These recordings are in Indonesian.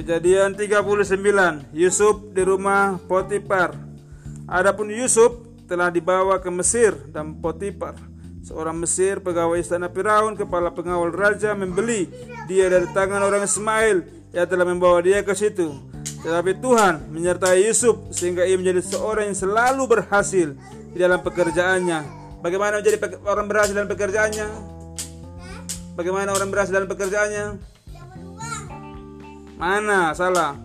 Kejadian 39 Yusuf di rumah Potifar Adapun Yusuf telah dibawa ke Mesir dan Potifar Seorang Mesir pegawai istana Firaun kepala pengawal raja membeli dia dari tangan orang Ismail yang telah membawa dia ke situ tetapi Tuhan menyertai Yusuf sehingga ia menjadi seorang yang selalu berhasil di dalam pekerjaannya. Bagaimana menjadi orang berhasil dalam pekerjaannya? Bagaimana orang berhasil dalam pekerjaannya? Mana salah?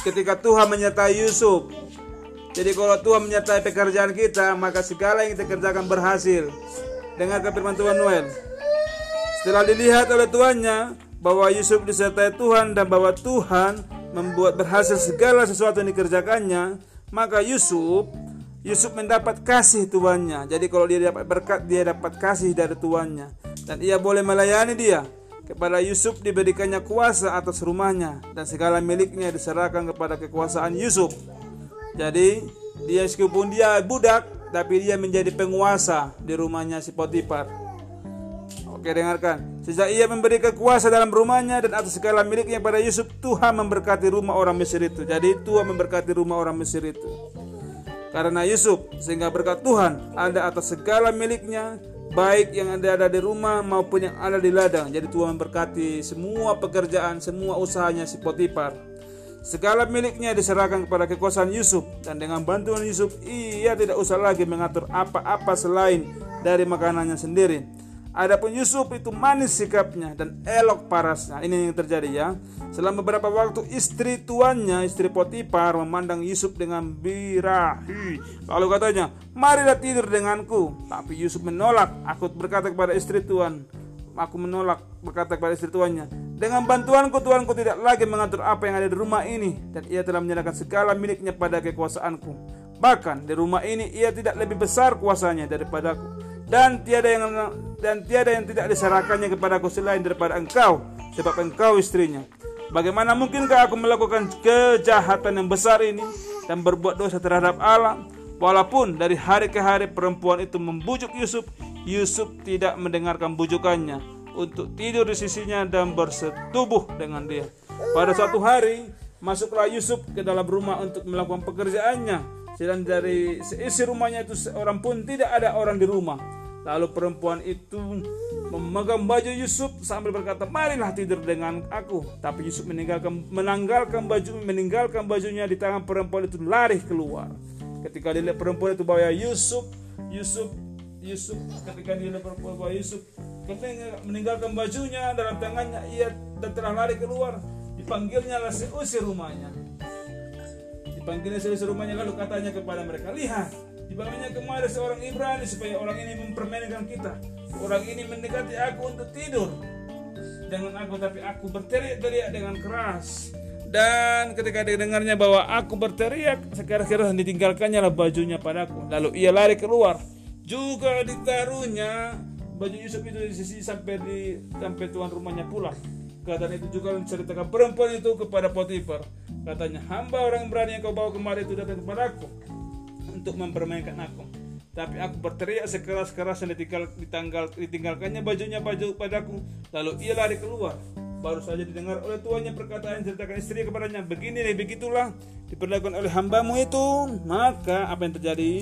Ketika Tuhan menyertai Yusuf. Jadi kalau Tuhan menyertai pekerjaan kita, maka segala yang kita kerjakan berhasil. Dengarkan firman Tuhan Noel. Setelah dilihat oleh tuannya bahwa Yusuf disertai Tuhan dan bahwa Tuhan membuat berhasil segala sesuatu yang dikerjakannya, maka Yusuf Yusuf mendapat kasih tuannya. Jadi kalau dia dapat berkat, dia dapat kasih dari tuannya dan ia boleh melayani dia. Kepada Yusuf diberikannya kuasa atas rumahnya dan segala miliknya diserahkan kepada kekuasaan Yusuf. Jadi dia meskipun dia budak tapi dia menjadi penguasa di rumahnya si Potifar. Oke dengarkan. Sejak ia memberi kekuasaan dalam rumahnya dan atas segala miliknya pada Yusuf, Tuhan memberkati rumah orang Mesir itu. Jadi Tuhan memberkati rumah orang Mesir itu. Karena Yusuf sehingga berkat Tuhan ada atas segala miliknya baik yang ada ada di rumah maupun yang ada di ladang. Jadi Tuhan memberkati semua pekerjaan, semua usahanya si Potifar. Segala miliknya diserahkan kepada kekuasaan Yusuf dan dengan bantuan Yusuf ia tidak usah lagi mengatur apa-apa selain dari makanannya sendiri. Adapun Yusuf itu manis sikapnya dan elok parasnya. Ini yang terjadi ya. Selama beberapa waktu istri tuannya, istri Potifar memandang Yusuf dengan birahi. Lalu katanya, marilah tidur denganku. Tapi Yusuf menolak. Aku berkata kepada istri tuan, aku menolak berkata kepada istri tuannya, dengan bantuanku tuanku tidak lagi mengatur apa yang ada di rumah ini dan ia telah menyerahkan segala miliknya pada kekuasaanku. Bahkan di rumah ini ia tidak lebih besar kuasanya daripadaku dan tiada yang dan tiada yang tidak diserahkannya kepadaku selain daripada engkau sebab engkau istrinya. Bagaimana mungkinkah aku melakukan kejahatan yang besar ini dan berbuat dosa terhadap Allah? Walaupun dari hari ke hari perempuan itu membujuk Yusuf Yusuf tidak mendengarkan bujukannya untuk tidur di sisinya dan bersetubuh dengan dia. Pada suatu hari masuklah Yusuf ke dalam rumah untuk melakukan pekerjaannya. Sedang dari seisi rumahnya itu seorang pun tidak ada orang di rumah. Lalu perempuan itu memegang baju Yusuf sambil berkata, "Marilah tidur dengan aku." Tapi Yusuf meninggalkan menanggalkan baju meninggalkan bajunya di tangan perempuan itu lari keluar. Ketika dilihat perempuan itu bawa Yusuf, Yusuf Yusuf ketika dia perempuan bawa Yusuf ketika meninggalkan bajunya dalam tangannya ia dan telah lari keluar dipanggilnya lah seusir rumahnya Dipanggilnya seluruh rumahnya lalu katanya kepada mereka, lihat, dibawanya kemari seorang Ibrani supaya orang ini mempermainkan kita. Orang ini mendekati aku untuk tidur dengan aku, tapi aku berteriak-teriak dengan keras. Dan ketika didengarnya bahwa aku berteriak, sekarang-sekarang ditinggalkannya lah bajunya padaku. Lalu ia lari keluar. Juga ditaruhnya baju Yusuf itu di sisi sampai di sampai tuan rumahnya pulang. Keadaan itu juga menceritakan perempuan itu kepada Potifar. Katanya, hamba orang berani yang kau bawa kemari itu datang kepadaku untuk mempermainkan aku. Tapi aku berteriak sekeras-kerasnya ditinggal, ditanggal, ditinggalkannya bajunya baju padaku. Lalu ia lari keluar. Baru saja didengar oleh tuannya perkataan ceritakan istri kepadanya. Begini nih, begitulah diperlakukan oleh hambamu itu. Maka apa yang terjadi?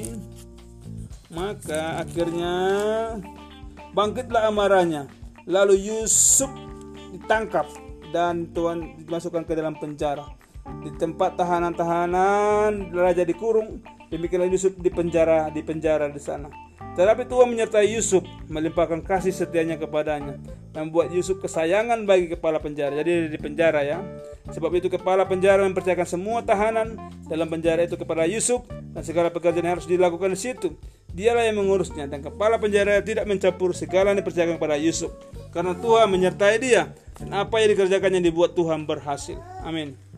Maka akhirnya bangkitlah amarahnya. Lalu Yusuf ditangkap dan Tuhan dimasukkan ke dalam penjara di tempat tahanan-tahanan raja dikurung demikianlah Yusuf di penjara di penjara di sana. Tetapi Tuhan menyertai Yusuf melimpahkan kasih setianya kepadanya membuat Yusuf kesayangan bagi kepala penjara. Jadi di penjara ya. Sebab itu kepala penjara mempercayakan semua tahanan dalam penjara itu kepada Yusuf dan segala pekerjaan yang harus dilakukan di situ. Dialah yang mengurusnya dan kepala penjara tidak mencampur segala yang dipercayakan kepada Yusuf. Karena Tuhan menyertai dia dan apa yang dikerjakannya dibuat Tuhan berhasil. Amin